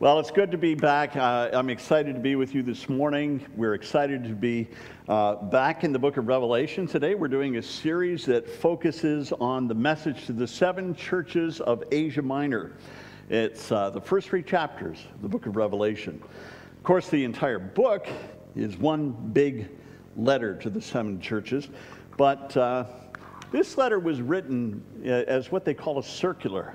Well, it's good to be back. Uh, I'm excited to be with you this morning. We're excited to be uh, back in the book of Revelation. Today, we're doing a series that focuses on the message to the seven churches of Asia Minor. It's uh, the first three chapters of the book of Revelation. Of course, the entire book is one big letter to the seven churches, but uh, this letter was written uh, as what they call a circular.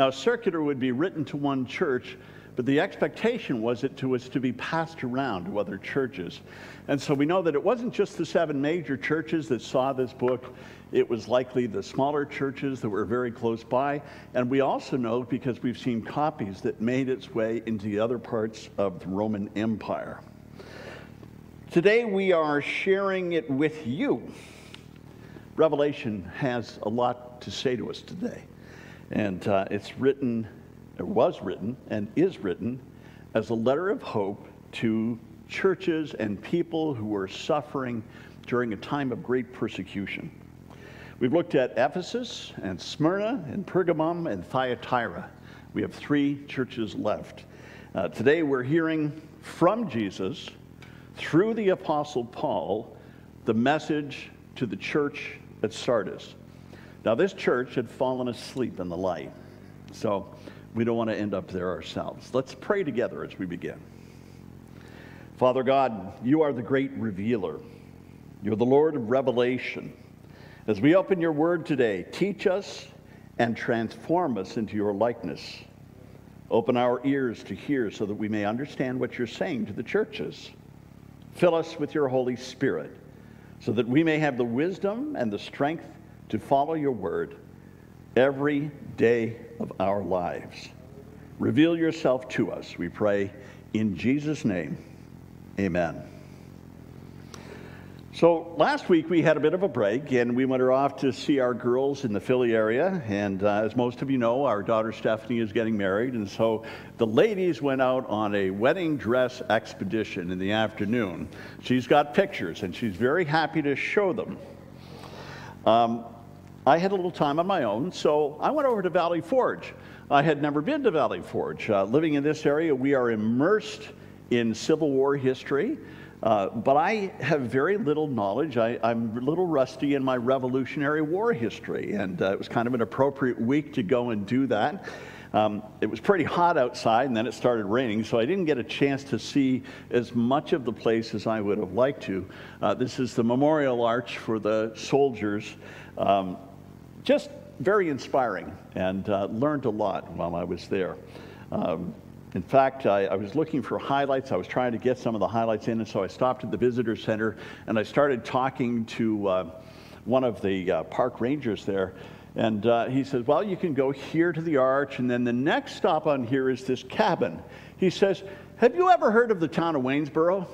Now, circular would be written to one church, but the expectation was it was to be passed around to other churches. And so we know that it wasn't just the seven major churches that saw this book, it was likely the smaller churches that were very close by. And we also know, because we've seen copies, that made its way into the other parts of the Roman Empire. Today we are sharing it with you. Revelation has a lot to say to us today. And uh, it's written, it was written, and is written as a letter of hope to churches and people who were suffering during a time of great persecution. We've looked at Ephesus and Smyrna and Pergamum and Thyatira. We have three churches left. Uh, today we're hearing from Jesus through the Apostle Paul the message to the church at Sardis. Now, this church had fallen asleep in the light, so we don't want to end up there ourselves. Let's pray together as we begin. Father God, you are the great revealer, you're the Lord of revelation. As we open your word today, teach us and transform us into your likeness. Open our ears to hear so that we may understand what you're saying to the churches. Fill us with your Holy Spirit so that we may have the wisdom and the strength to follow your word every day of our lives. Reveal yourself to us, we pray, in Jesus' name. Amen. So last week we had a bit of a break and we went off to see our girls in the Philly area. And uh, as most of you know, our daughter Stephanie is getting married. And so the ladies went out on a wedding dress expedition in the afternoon. She's got pictures and she's very happy to show them. Um, I had a little time on my own, so I went over to Valley Forge. I had never been to Valley Forge. Uh, living in this area, we are immersed in Civil War history, uh, but I have very little knowledge. I, am a little rusty in my Revolutionary War history, and uh, it was kind of an appropriate week to go and do that. Um, it was pretty hot outside, and then it started raining, so I didn't get a chance to see as much of the place as I would have liked to. Uh, this is the memorial arch for the soldiers. Um, just very inspiring and uh, learned a lot while I was there. Um, in fact, I, I, was looking for highlights. I was trying to get some of the highlights in, and so I stopped at the visitor center and I started talking to uh, one of the uh, park rangers there. And uh, he says, Well, you can go here to the arch, and then the next stop on here is this cabin. He says, Have you ever heard of the town of Waynesboro?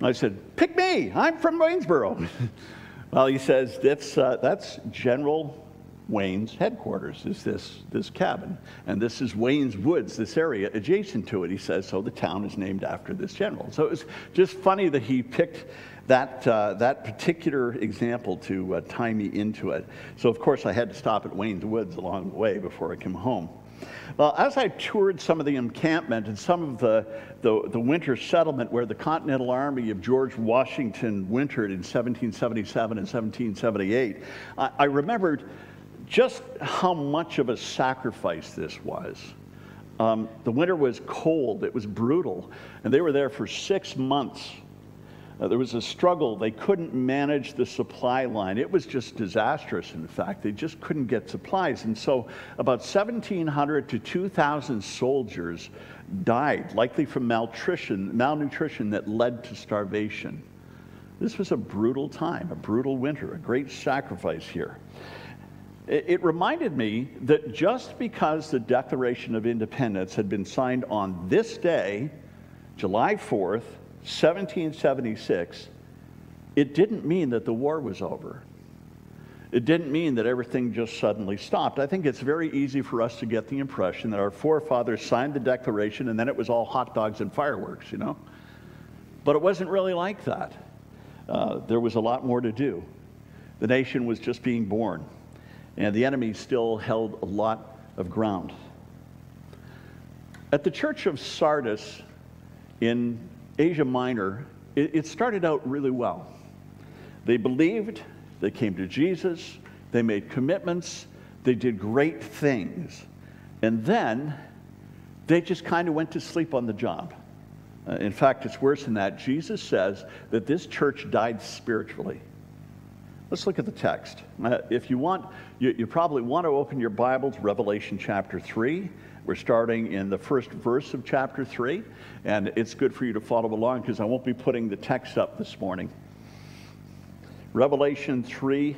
I said, Pick me, I'm from Waynesboro. Well, he says that's, uh, that's General Wayne's headquarters, is this, this cabin. And this is Wayne's Woods, this area adjacent to it. He says, so the town is named after this general. So it was just funny that he picked that, uh, that particular example to uh, tie me into it. So, of course, I had to stop at Wayne's Woods along the way before I came home. Well, as I toured some of the encampment and some of the, the, the, winter settlement where the Continental Army of George Washington wintered in 1777 and 1778, I, I remembered just how much of a sacrifice this was. Um, the winter was cold, it was brutal, and they were there for six months uh, there was a struggle. They couldn't manage the supply line. It was just disastrous, in fact. They just couldn't get supplies. And so about 1,700 to 2,000 soldiers died, likely from malnutrition, malnutrition that led to starvation. This was a brutal time, a brutal winter, a great sacrifice here. It, it reminded me that just because the Declaration of Independence had been signed on this day, July 4th, 1776, it didn't mean that the war was over. It didn't mean that everything just suddenly stopped. I think it's very easy for us to get the impression that our forefathers signed the Declaration and then it was all hot dogs and fireworks, you know? But it wasn't really like that. Uh, there was a lot more to do. The nation was just being born, and the enemy still held a lot of ground. At the church of Sardis in Asia Minor, it, it started out really well. They believed, they came to Jesus, they made commitments, they did great things. And then they just kind of went to sleep on the job. Uh, in fact, it's worse than that. Jesus says that this church died spiritually. Let's look at the text. Uh, if you want, you, you probably want to open your Bible to Revelation chapter 3. We're starting in the first verse of chapter 3, and it's good for you to follow along because I won't be putting the text up this morning. Revelation 3,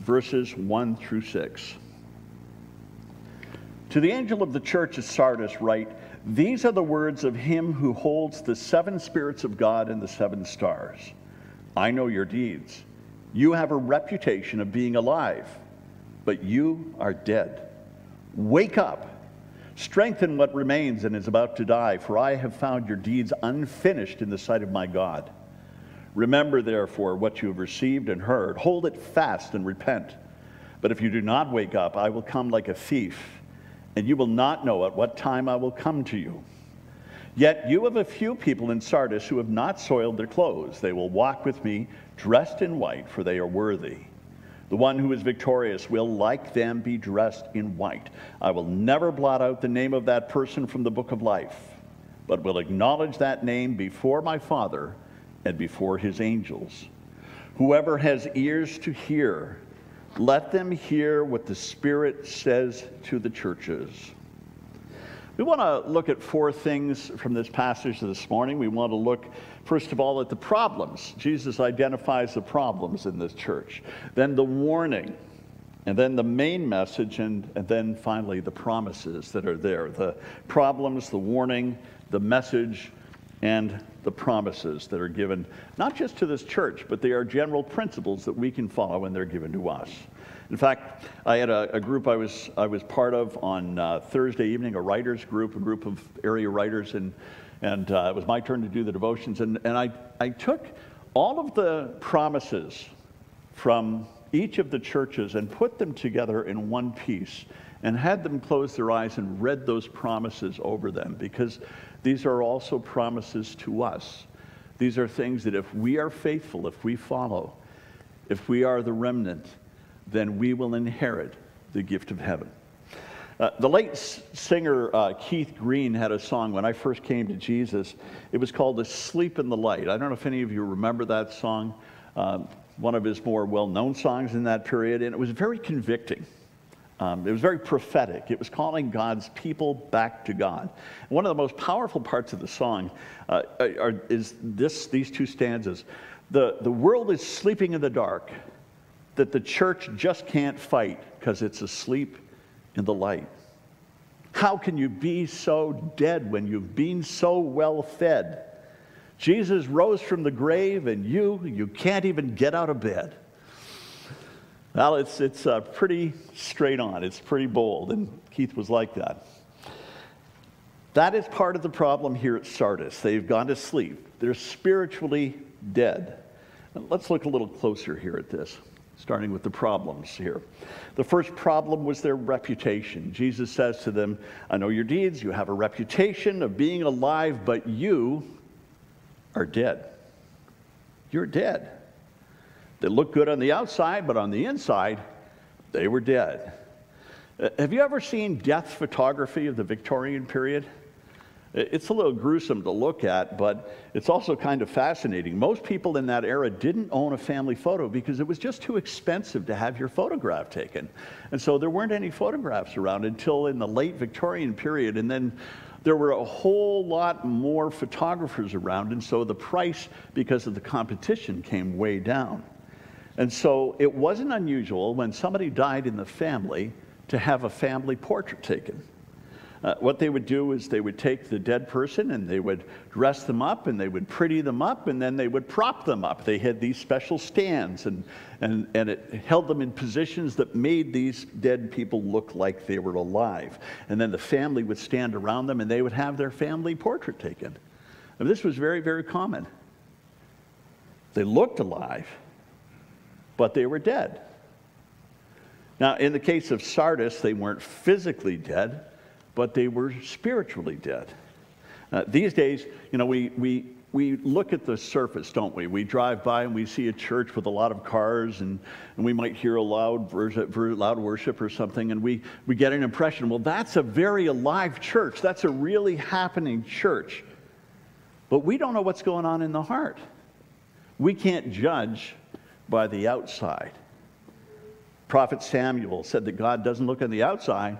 verses 1 through 6. To the angel of the church at Sardis, write, These are the words of him who holds the seven spirits of God and the seven stars. I know your deeds. You have a reputation of being alive, but you are dead. Wake up Strengthen what remains and is about to die, for I have found your deeds unfinished in the sight of my God. Remember, therefore, what you have received and heard. Hold it fast and repent. But if you do not wake up, I will come like a thief, and you will not know at what time I will come to you. Yet you have a few people in Sardis who have not soiled their clothes. They will walk with me dressed in white, for they are worthy. The one who is victorious will, like them, be dressed in white. I will never blot out the name of that person from the book of life, but will acknowledge that name before my Father and before his angels. Whoever has ears to hear, let them hear what the Spirit says to the churches. We want to look at four things from this passage this morning. We want to look, first of all, at the problems. Jesus identifies the problems in this church, then the warning, and then the main message, and, and then finally the promises that are there the problems, the warning, the message, and the promises that are given, not just to this church, but they are general principles that we can follow and they're given to us. In fact, I had a, a group I was, I was part of on uh, Thursday evening, a writers group, a group of area writers, and, and uh, it was my turn to do the devotions. And, and I, I took all of the promises from each of the churches and put them together in one piece and had them close their eyes and read those promises over them because these are also promises to us. These are things that if we are faithful, if we follow, if we are the remnant, then we will inherit the gift of heaven. Uh, the late singer uh, Keith Green had a song when I first came to Jesus. It was called Asleep in the Light. I don't know if any of you remember that song, um, one of his more well known songs in that period, and it was very convicting. Um, it was very prophetic. It was calling God's people back to God. One of the most powerful parts of the song uh, are, is this, these two stanzas. The, the world is sleeping in the dark, that the church just can't fight because it's asleep in the light. How can you be so dead when you've been so well fed? Jesus rose from the grave and you, you can't even get out of bed. Well, it's, it's uh, pretty straight on. It's pretty bold, and Keith was like that. That is part of the problem here at Sardis. They've gone to sleep. They're spiritually dead. let's look a little closer here at this starting with the problems here. The first problem was their reputation. Jesus says to them, I know your deeds. You have a reputation of being alive, but you are dead. You're dead. They look good on the outside, but on the inside, they were dead. Uh, have you ever seen death photography of the Victorian period? It's a little gruesome to look at, but it's also kind of fascinating. Most people in that era didn't own a family photo because it was just too expensive to have your photograph taken. And so there weren't any photographs around until in the late Victorian period. And then there were a whole lot more photographers around. And so the price, because of the competition, came way down. And so it wasn't unusual when somebody died in the family to have a family portrait taken. Uh, what they would do is they would take the dead person and they would dress them up and they would pretty them up and then they would prop them up. They had these special stands and, and, and it held them in positions that made these dead people look like they were alive. And then the family would stand around them and they would have their family portrait taken. And this was very, very common. They looked alive, but they were dead. Now, in the case of Sardis, they weren't physically dead but they were spiritually dead. Uh, these days, you know, we, we, we look at the surface, don't we? We drive by and we see a church with a lot of cars, and, and we might hear a loud, loud worship or something, and we, we get an impression well, that's a very alive church. That's a really happening church. But we don't know what's going on in the heart. We can't judge by the outside. Prophet Samuel said that God doesn't look on the outside,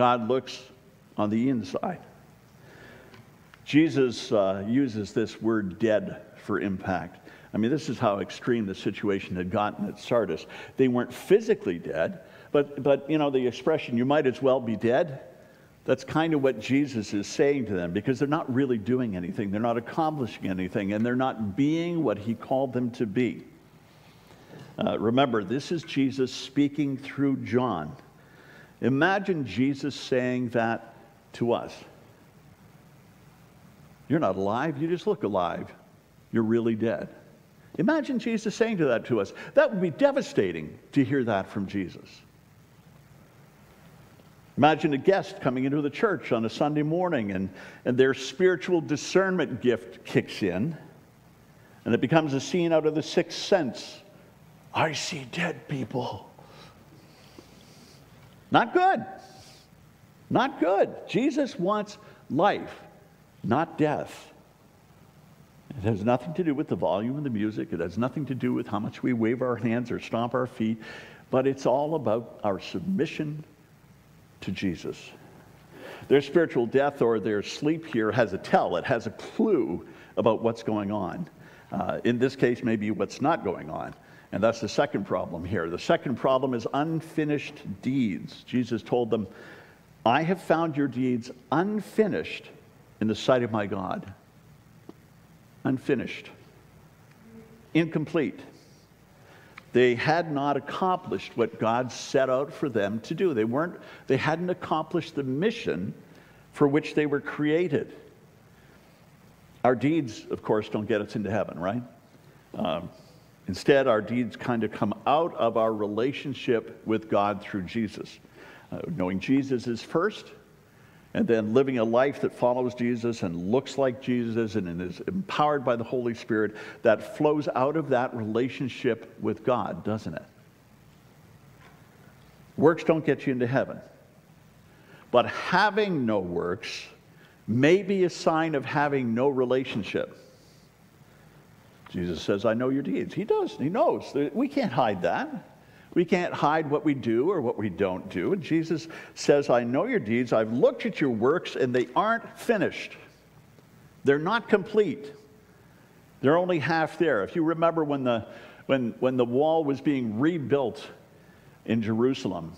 God looks on the inside. Jesus uh, uses this word dead for impact. I mean, this is how extreme the situation had gotten at Sardis. They weren't physically dead, but, but you know, the expression, you might as well be dead, that's kind of what Jesus is saying to them because they're not really doing anything. They're not accomplishing anything, and they're not being what he called them to be. Uh, remember, this is Jesus speaking through John. Imagine Jesus saying that to us. You're not alive, you just look alive. You're really dead. Imagine Jesus saying that to us. That would be devastating to hear that from Jesus. Imagine a guest coming into the church on a Sunday morning and, and their spiritual discernment gift kicks in, and it becomes a scene out of the sixth sense. I see dead people. Not good. Not good. Jesus wants life, not death. It has nothing to do with the volume of the music. It has nothing to do with how much we wave our hands or stomp our feet, but it's all about our submission to Jesus. Their spiritual death or their sleep here has a tell, it has a clue about what's going on. Uh, in this case, maybe what's not going on. And that's the second problem here. The second problem is unfinished deeds. Jesus told them, I have found your deeds unfinished in the sight of my God. Unfinished, incomplete. They had not accomplished what God set out for them to do. They, weren't, they hadn't accomplished the mission for which they were created. Our deeds, of course, don't get us into heaven, right? Um, instead, our deeds kind of come out of our relationship with God through Jesus. Uh, knowing Jesus is first, and then living a life that follows Jesus and looks like Jesus and is empowered by the Holy Spirit, that flows out of that relationship with God, doesn't it? Works don't get you into heaven. But having no works may be a sign of having no relationship. Jesus says, I know your deeds. He does, he knows. We can't hide that. We can't hide what we do or what we don't do. And Jesus says, I know your deeds. I've looked at your works, and they aren't finished. They're not complete. They're only half there. If you remember when the, when, when the wall was being rebuilt in Jerusalem,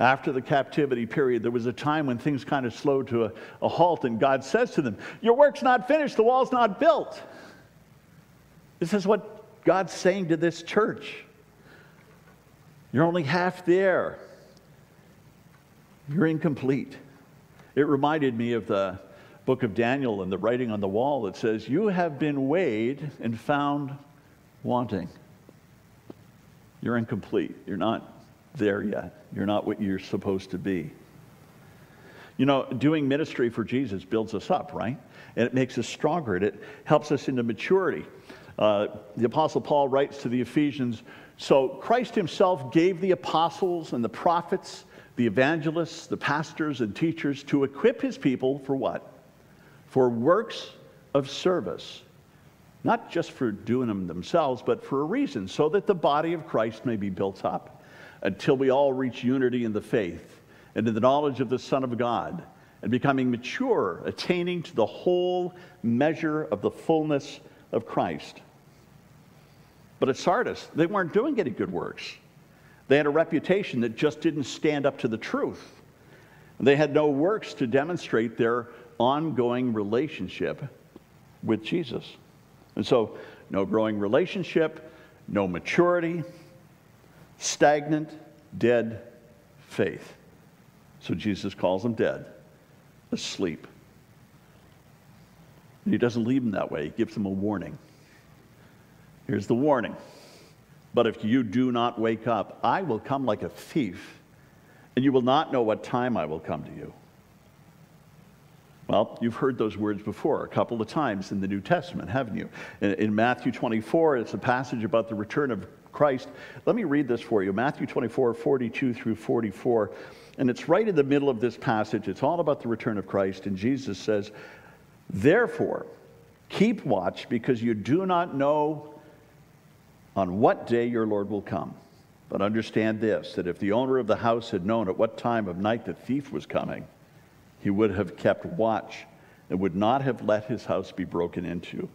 after the captivity period, there was a time when things kind of slowed to a, a halt, and God says to them, Your work's not finished, the wall's not built. This is what God's saying to this church. You're only half there. You're incomplete. It reminded me of the book of Daniel and the writing on the wall that says, You have been weighed and found wanting. You're incomplete. You're not there yet. You're not what you're supposed to be. You know, doing ministry for Jesus builds us up, right? And it makes us stronger and it helps us into maturity. Uh, the Apostle Paul writes to the Ephesians so Christ himself gave the apostles and the prophets, the evangelists, the pastors and teachers to equip his people for what? For works of service. Not just for doing them themselves, but for a reason, so that the body of Christ may be built up until we all reach unity in the faith and in the knowledge of the Son of God and becoming mature, attaining to the whole measure of the fullness of Christ. But at Sardis, they weren't doing any good works. They had a reputation that just didn't stand up to the truth. They had no works to demonstrate their ongoing relationship with Jesus. And so, no growing relationship, no maturity, stagnant, dead faith. So Jesus calls them dead, asleep. And he doesn't leave them that way, he gives them a warning. Here's the warning. But if you do not wake up, I will come like a thief, and you will not know what time I will come to you. Well, you've heard those words before a couple of times in the New Testament, haven't you? In, in, Matthew 24, it's a passage about the return of Christ. Let me read this for you Matthew 24, 42 through 44. And it's right in the middle of this passage. It's all about the return of Christ. And Jesus says, Therefore, keep watch because you do not know on what day your Lord will come. But understand this that if the owner of the house had known at what time of night the thief was coming, he would have kept watch and would not have let his house be broken into.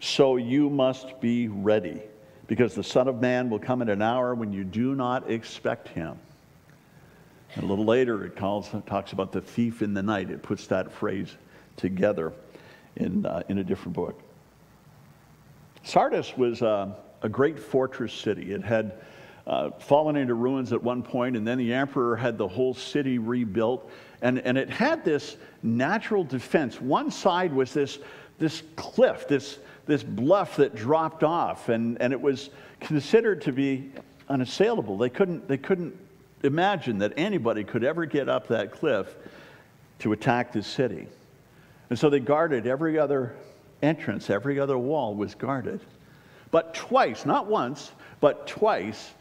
So you must be ready, because the Son of Man will come in an hour when you do not expect him. And a little later, it calls, talks about the thief in the night. It puts that phrase together in, uh, in a different book. Sardis was uh, a great fortress city. It had uh, fallen into ruins at one point, and then the emperor had the whole city rebuilt. And, and it had this natural defense. One side was this, this cliff, this, this bluff that dropped off, and, and it was considered to be unassailable. They couldn't, they couldn't imagine that anybody could ever get up that cliff to attack the city. And so they guarded every other entrance, every other wall was guarded. But twice, not once, but twice,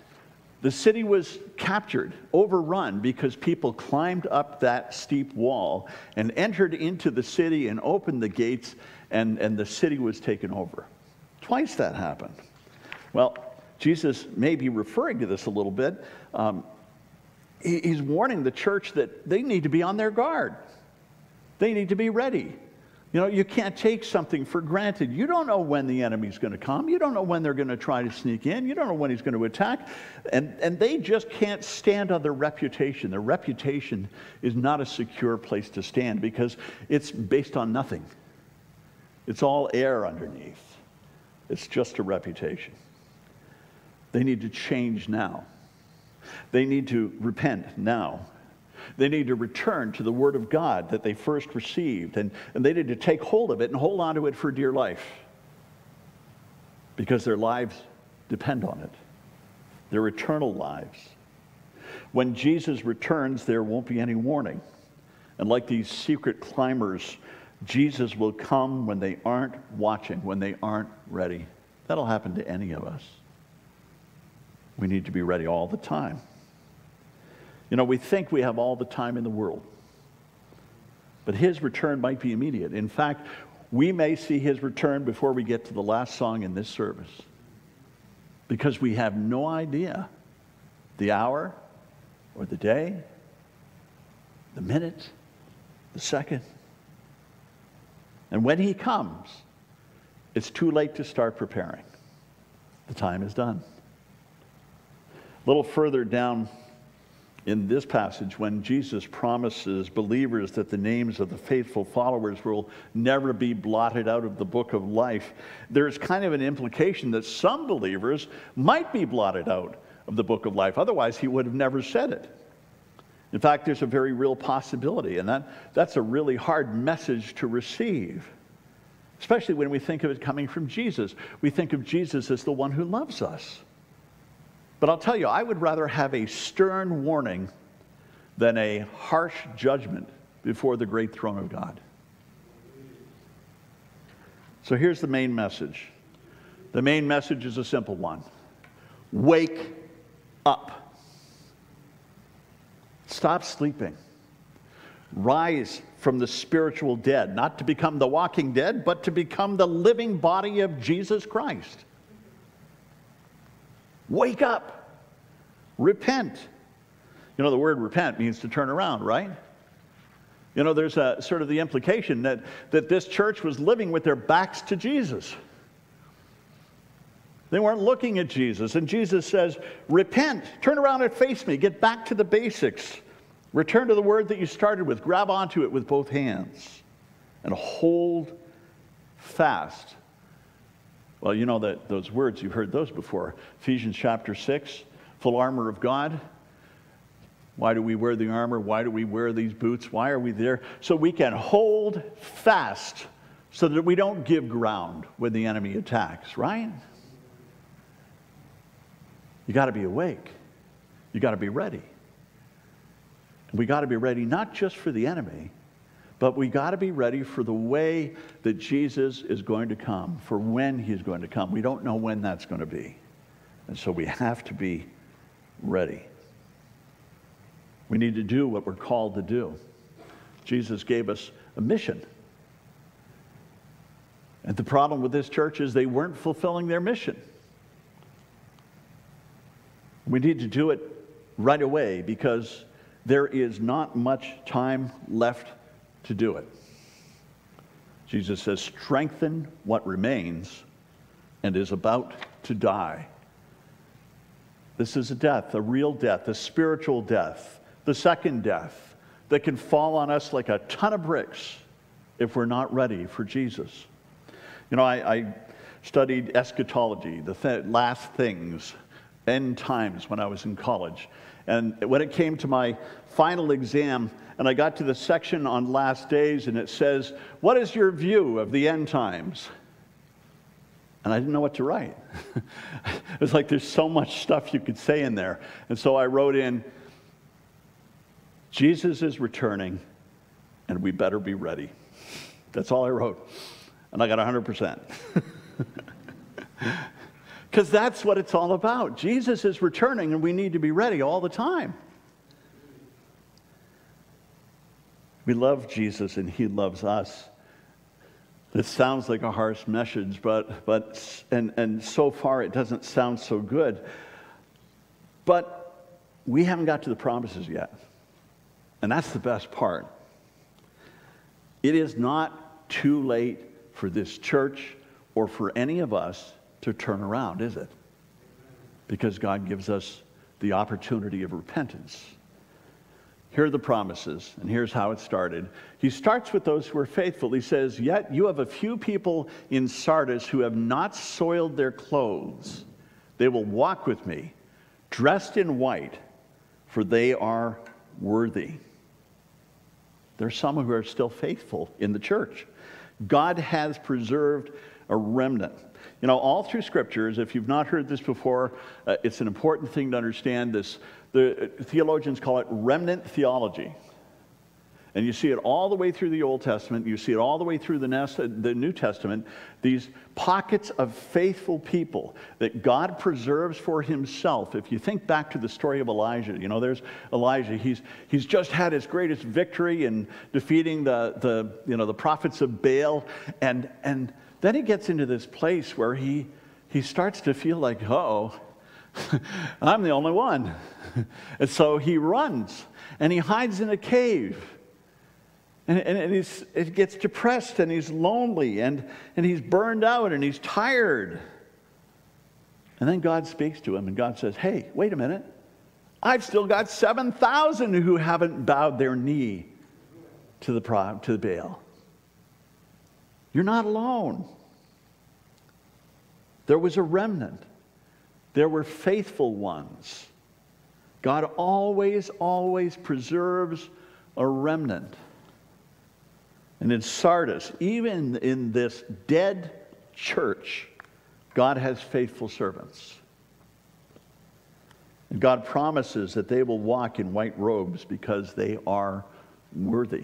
the city was captured, overrun, because people climbed up that steep wall and entered into the city and opened the gates, and, and the city was taken over. Twice that happened. Well, Jesus may be referring to this a little bit. Um, he, he's warning the church that they need to be on their guard, they need to be ready. You know, you can't take something for granted. You don't know when the enemy's going to come. You don't know when they're going to try to sneak in. You don't know when he's going to attack. And, and they just can't stand on their reputation. Their reputation is not a secure place to stand because it's based on nothing, it's all air underneath. It's just a reputation. They need to change now. They need to repent now they need to return to the Word of God that they first received, and, and they need to take hold of it and hold on to it for dear life because their lives depend on it, their eternal lives. When Jesus returns, there won't be any warning. And like these secret climbers, Jesus will come when they aren't watching, when they aren't ready. That'll happen to any of us. We need to be ready all the time. You know, we think we have all the time in the world, but his return might be immediate. In fact, we may see his return before we get to the last song in this service because we have no idea the hour or the day, the minute, the second. And when he comes, it's too late to start preparing. The time is done. A little further down in this passage when Jesus promises believers that the names of the faithful followers will never be blotted out of the book of life, there's kind of an implication that some believers might be blotted out of the book of life. Otherwise, he would have never said it. In fact, there's a very real possibility, and that, that's a really hard message to receive, especially when we think of it coming from Jesus. We think of Jesus as the one who loves us. But I'll tell you, I would rather have a stern warning than a harsh judgment before the great throne of God. So here's the main message. The main message is a simple one wake up. Stop sleeping. Rise from the spiritual dead, not to become the walking dead, but to become the living body of Jesus Christ. Wake up. Repent. You know, the word repent means to turn around, right? You know, there's a, sort of the implication that, that this church was living with their backs to Jesus. They weren't looking at Jesus. And Jesus says, Repent, turn around and face me, get back to the basics. Return to the word that you started with, grab onto it with both hands, and hold fast well, you know that those words, you've heard those before. Ephesians chapter 6, full armor of God. Why do we wear the armor? Why do we wear these boots? Why are we there? So we can hold fast so that we don't give ground when the enemy attacks, right? You got to be awake. You got to be ready. We got to be ready not just for the enemy, But we got to be ready for the way that Jesus is going to come, for when he's going to come. We don't know when that's going to be. And so we have to be ready. We need to do what we're called to do. Jesus gave us a mission. And the problem with this church is they weren't fulfilling their mission. We need to do it right away because there is not much time left to do it. Jesus says, strengthen what remains and is about to die. This is a death, a real death, a spiritual death, the second death that can fall on us like a ton of bricks if we're not ready for Jesus. You know, I, I studied eschatology, the th- last things, end times when I was in college. And when it came to my final exam, and I got to the section on last days, and it says, What is your view of the end times? And I didn't know what to write. it was like there's so much stuff you could say in there. And so I wrote in, Jesus is returning, and we better be ready. That's all I wrote. And I got 100%. Because that's what it's all about. Jesus is returning, and we need to be ready all the time. We love Jesus and he loves us. This sounds like a harsh message, but, but and, and so far it doesn't sound so good. But we haven't got to the promises yet. And that's the best part. It is not too late for this church or for any of us to turn around, is it? Because God gives us the opportunity of repentance. Here are the promises, and here's how it started. He starts with those who are faithful. He says, Yet you have a few people in Sardis who have not soiled their clothes. They will walk with me, dressed in white, for they are worthy. There are some who are still faithful in the church. God has preserved a remnant. You know, all through scriptures, if you've not heard this before, uh, it's an important thing to understand this the uh, theologians call it remnant theology. And you see it all the way through the Old Testament, you see it all the way through the, the New Testament, these pockets of faithful people that God preserves for himself. If you think back to the story of Elijah, you know, there's Elijah. He's, he's just had his greatest victory in defeating the, the, you know, the prophets of Baal. And, and then he gets into this place where he, he starts to feel like, oh, I'm the only one. and so he runs and he hides in a cave. And, and, and he's, it gets depressed and he's lonely and, and he's burned out and he's tired. And then God speaks to him and God says, Hey, wait a minute. I've still got 7,000 who haven't bowed their knee to the, to the Baal. You're not alone. There was a remnant. There were faithful ones. God always, always preserves a remnant. And in Sardis, even in this dead church, God has faithful servants. And God promises that they will walk in white robes because they are worthy.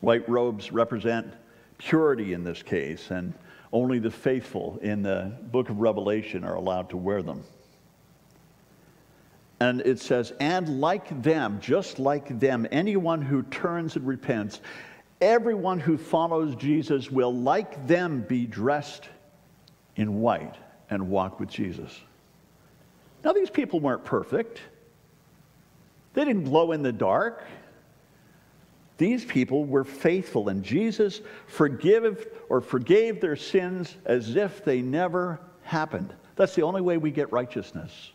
White robes represent purity in this case, and only the faithful in the book of Revelation are allowed to wear them. And it says, and like them, just like them, anyone who turns and repents, everyone who follows Jesus will, like them, be dressed in white and walk with Jesus. Now, these people weren't perfect, they didn't glow in the dark. These people were faithful, and Jesus forgive or forgave their sins as if they never happened. That's the only way we get righteousness.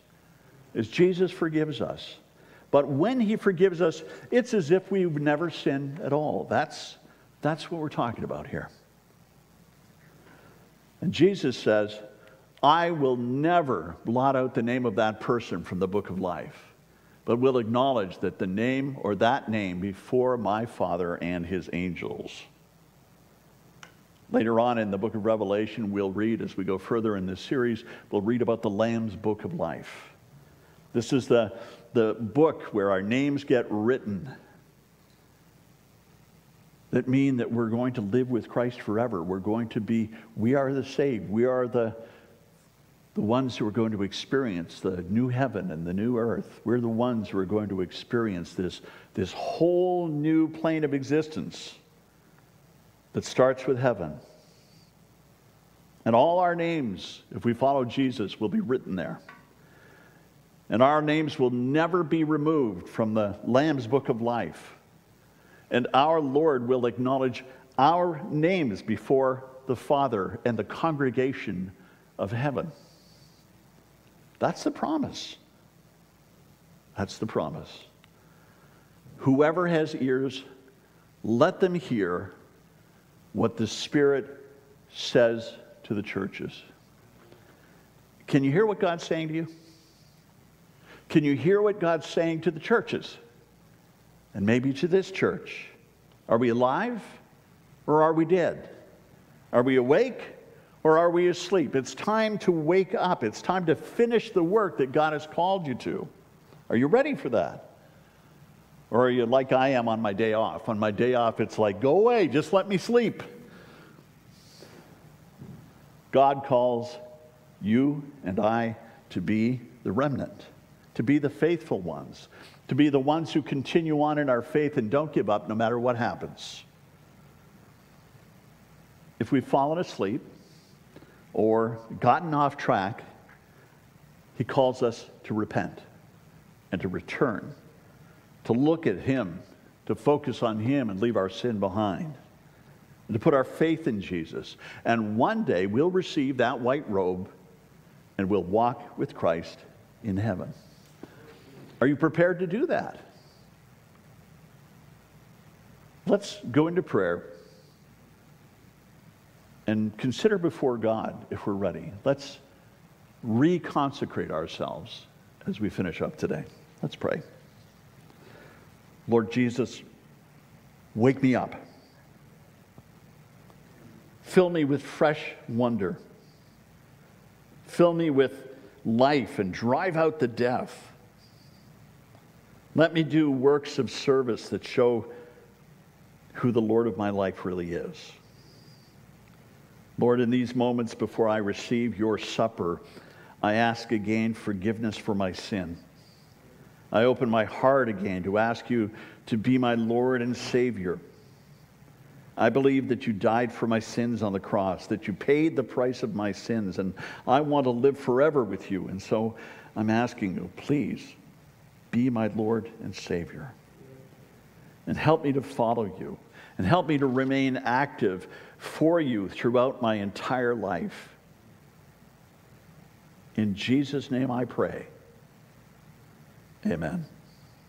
Is Jesus forgives us. But when he forgives us, it's as if we've never sinned at all. That's, that's what we're talking about here. And Jesus says, I will never blot out the name of that person from the book of life but will acknowledge that the name or that name before my Father and his angels. Later on in the book of Revelation, we'll read, as we go further in this series, we'll read about the Lamb's book of life. This is the, the book where our names get written. that mean that we're going to live with Christ forever. We're going to be, we are the saved. We are the, the ones who are going to experience the new heaven and the new earth. We're the ones who are going to experience this, this whole new plane of existence that starts with heaven. And all our names, if we follow Jesus, will be written there. And our names will never be removed from the Lamb's book of life. And our Lord will acknowledge our names before the Father and the congregation of heaven. That's the promise. That's the promise. Whoever has ears, let them hear what the Spirit says to the churches. Can you hear what God's saying to you? Can you hear what God's saying to the churches? And maybe to this church. Are we alive or are we dead? Are we awake or are we asleep? It's time to wake up. It's time to finish the work that God has called you to. Are you ready for that? Or are you like I am on my day off? On my day off, it's like, go away, just let me sleep. God calls you and I to be the remnant, to be the faithful ones, to be the ones who continue on in our faith and don't give up no matter what happens. If we've fallen asleep or gotten off track, he calls us to repent and to return, to look at him, to focus on him and leave our sin behind and to put our faith in Jesus. And one day we'll receive that white robe and we'll walk with Christ in heaven. Are you prepared to do that? Let's go into prayer and consider before God if we're ready. Let's reconsecrate ourselves as we finish up today. Let's pray. Lord Jesus, wake me up. Fill me with fresh wonder. Fill me with life and drive out the deaf. Let me do works of service that show who the Lord of my life really is. Lord, in these moments before I receive your supper, I ask again forgiveness for my sin. I open my heart again to ask you to be my Lord and Savior. I believe that you died for my sins on the cross, that you paid the price of my sins, and I want to live forever with you. And so I'm asking you, please be my Lord and Savior. And help me to follow you, and help me to remain active for you throughout my entire life. In Jesus' name I pray. Amen.